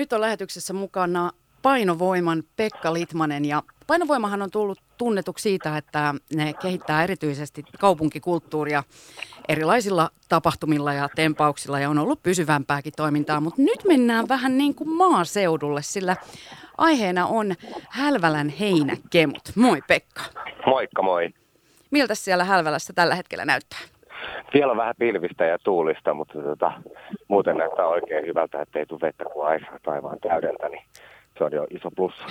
Nyt on lähetyksessä mukana Painovoiman Pekka Litmanen ja Painovoimahan on tullut tunnetuksi siitä, että ne kehittää erityisesti kaupunkikulttuuria erilaisilla tapahtumilla ja tempauksilla ja on ollut pysyvämpääkin toimintaa, mutta nyt mennään vähän niin kuin maaseudulle, sillä aiheena on Hälvälän heinäkemut. Moi Pekka. Moikka moi. Miltä siellä Hälvälässä tällä hetkellä näyttää? Vielä on vähän pilvistä ja tuulista, mutta tota, muuten näyttää oikein hyvältä, että ei tule vettä kuin aisaa taivaan täydeltä, niin se on jo iso plussa.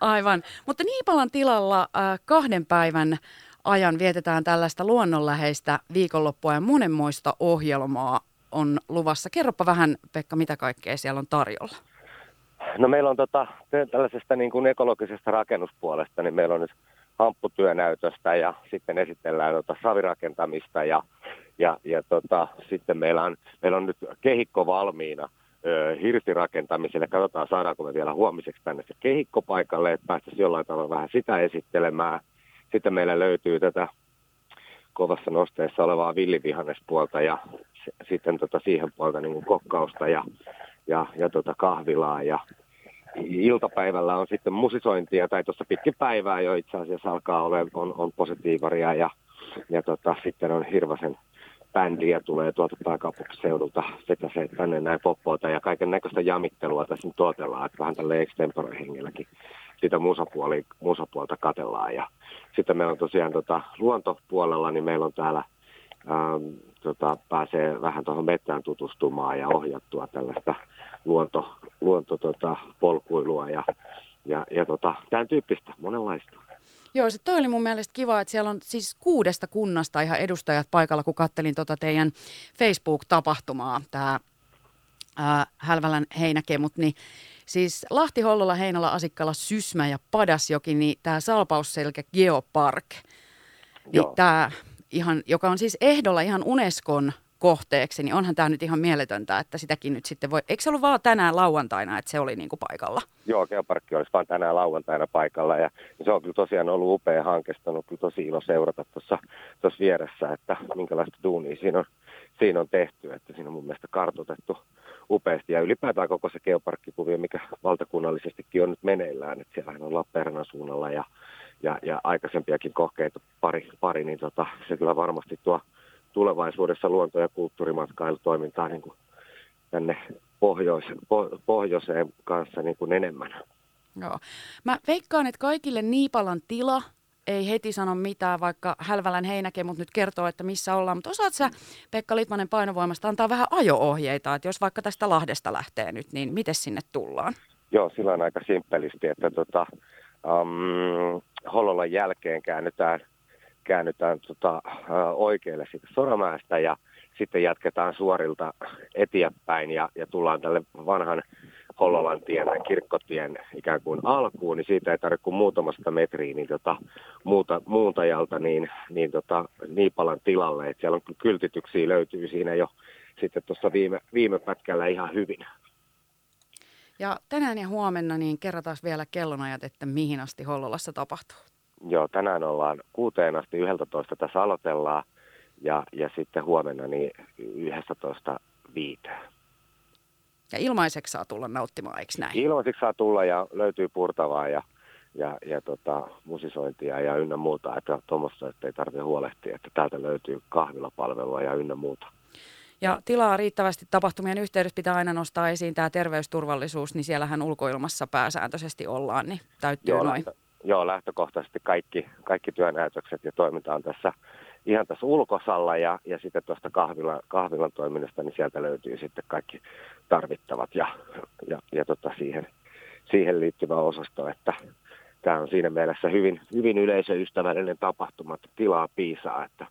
Aivan. Mutta Niipalan tilalla äh, kahden päivän ajan vietetään tällaista luonnonläheistä viikonloppua ja monenmoista ohjelmaa on luvassa. Kerropa vähän, Pekka, mitä kaikkea siellä on tarjolla? No meillä on tota, tällaisesta niin kuin ekologisesta rakennuspuolesta, niin meillä on nyt hampputyönäytöstä ja sitten esitellään tota savirakentamista ja, ja, ja tota, sitten meillä on, meillä on nyt kehikko valmiina ö. Katsotaan saadaanko me vielä huomiseksi tänne se kehikko paikalle, että päästäisiin jollain tavalla vähän sitä esittelemään. Sitten meillä löytyy tätä kovassa nosteessa olevaa villivihannespuolta ja sitten tota siihen puolta niin kokkausta ja, ja, ja tota kahvilaa ja iltapäivällä on sitten musisointia, tai tuossa pitkin päivää jo itse asiassa alkaa olla, on, on positiivaria ja, ja tota, sitten on Hirvasen bändiä tulee tuolta pääkaupunkiseudulta sekä se tänne näin poppoota ja kaiken näköistä jamittelua tässä nyt tuotellaan, että vähän tälle extempore hengelläkin sitä musapuoli, musapuolta katellaan. Ja sitten meillä on tosiaan tota, luontopuolella, niin meillä on täällä ähm, tota, pääsee vähän tuohon mettään tutustumaan ja ohjattua tällaista luonto, luonto tota, polkuilua ja, ja, ja tota, tämän tyyppistä, monenlaista. Joo, se toi oli mun mielestä kiva, että siellä on siis kuudesta kunnasta ihan edustajat paikalla, kun kattelin tota teidän Facebook-tapahtumaa, tämä Hälvälän heinäkemut, niin siis Lahti, Hollola, Heinola, Asikkala, Sysmä ja Padasjoki, niin tämä Salpausselkä Geopark, niin tämä ihan, joka on siis ehdolla ihan Unescon kohteeksi, niin onhan tämä nyt ihan mieletöntä, että sitäkin nyt sitten voi, eikö se ollut vaan tänään lauantaina, että se oli niinku paikalla? Joo, Geoparkki olisi vaan tänään lauantaina paikalla ja se on kyllä tosiaan ollut upea hanke, sitä on kyllä tosi ilo seurata tuossa tuossa vieressä, että minkälaista duunia siinä on, siinä on tehty, että siinä on mun mielestä kartoitettu upeasti ja ylipäätään koko se geoparkkikuvio, mikä valtakunnallisestikin on nyt meneillään, että siellähän on Lappeenrannan suunnalla ja, ja, ja aikaisempiakin kokeita pari, pari niin tota, se kyllä varmasti tuo tulevaisuudessa luonto- ja kulttuurimatkailutoimintaa niin kuin tänne pohjois, po, pohjoiseen kanssa niin kuin enemmän. Joo. Mä veikkaan, että kaikille Niipalan tila ei heti sano mitään, vaikka Hälvälän heinäkemut nyt kertoo, että missä ollaan. Mutta osaat sä, Pekka Litmanen painovoimasta, antaa vähän ajo-ohjeita, että jos vaikka tästä Lahdesta lähtee nyt, niin miten sinne tullaan? Joo, sillä on aika simppelisti, että tota, um, Hollolan jälkeen käännytään, käännytään tota, oikealle siitä Soramäestä ja sitten jatketaan suorilta eteenpäin ja, ja tullaan tälle vanhan Hollolan tien tai kirkkotien ikään kuin alkuun, niin siitä ei tarvitse kuin muutamasta metriä niin tota, muuta, muuntajalta niin, niin tota, Niipalan tilalle. Et siellä on kyltityksiä löytyy siinä jo sitten tuossa viime, viime pätkällä ihan hyvin. Ja tänään ja huomenna niin kerrotaan vielä kellonajat, että mihin asti Hollolassa tapahtuu. Joo, tänään ollaan kuuteen asti 11 tässä aloitellaan ja, ja sitten huomenna niin 11 viiteen. Ja ilmaiseksi saa tulla nauttimaan, eikö näin? Ilmaisiksi saa tulla ja löytyy purtavaa ja, ja, ja tota, musisointia ja ynnä muuta, että tuommoista, että ei tarvitse huolehtia, että täältä löytyy kahvilapalvelua ja ynnä muuta. Ja tilaa riittävästi tapahtumien yhteydessä pitää aina nostaa esiin tämä terveysturvallisuus, niin siellähän ulkoilmassa pääsääntöisesti ollaan, niin täyttyy Joo, noin. lähtö, joo, lähtökohtaisesti kaikki, kaikki työnäytökset ja toiminta on tässä ihan tässä ulkosalla ja, ja sitten tuosta kahvilan, kahvilan toiminnasta, niin sieltä löytyy sitten kaikki tarvittavat ja, ja, ja tota siihen, siihen liittyvä osasto, että tämä on siinä mielessä hyvin, hyvin yleisöystävällinen tapahtuma, että tilaa piisaa, että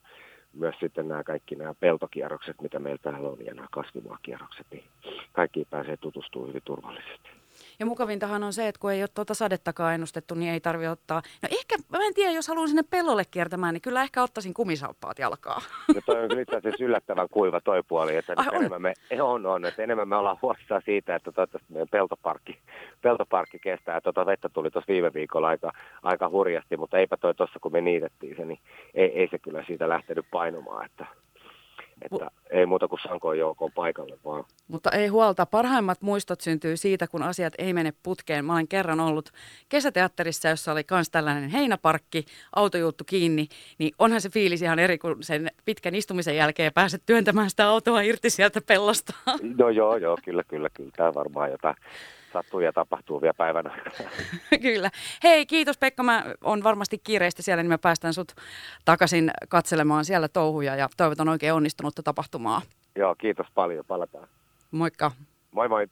myös sitten nämä kaikki nämä peltokierrokset, mitä meillä täällä on, ja nämä kasvimaakierrokset, niin kaikki pääsee tutustumaan hyvin turvallisesti. Ja mukavintahan on se, että kun ei ole tuota sadettakaan ennustettu, niin ei tarvitse ottaa. No ehkä, mä en tiedä, jos haluan sinne pellolle kiertämään, niin kyllä ehkä ottaisin kumisaappaat jalkaa. Ja toi on kyllä itse asiassa yllättävän kuiva toi puoli, että Ai on? enemmän me, on, on, että enemmän me ollaan huolissaan siitä, että toivottavasti meidän peltoparkki, peltoparkki kestää. Ja Tuota vettä tuli tuossa viime viikolla aika, aika hurjasti, mutta eipä toi tuossa kun me niitettiin se, niin ei, ei se kyllä siitä lähtenyt painumaan, että Että ei muuta kuin sankoin joukkoon paikalle vaan. Mutta ei huolta, parhaimmat muistot syntyy siitä, kun asiat ei mene putkeen. Mä olen kerran ollut kesäteatterissa, jossa oli myös tällainen heinäparkki, autojuttu kiinni, niin onhan se fiilis ihan eri, kun sen pitkän istumisen jälkeen pääset työntämään sitä autoa irti sieltä pellosta. No joo, joo, kyllä, kyllä, kyllä. Tämä varmaan jotain sattuu ja tapahtuu vielä päivän aikana. Kyllä. Hei, kiitos Pekka. Mä on varmasti kiireistä siellä, niin mä päästän sut takaisin katselemaan siellä touhuja ja toivotan oikein onnistunutta tapahtumaa. Joo, kiitos paljon. Palataan. Moikka. Moi moi.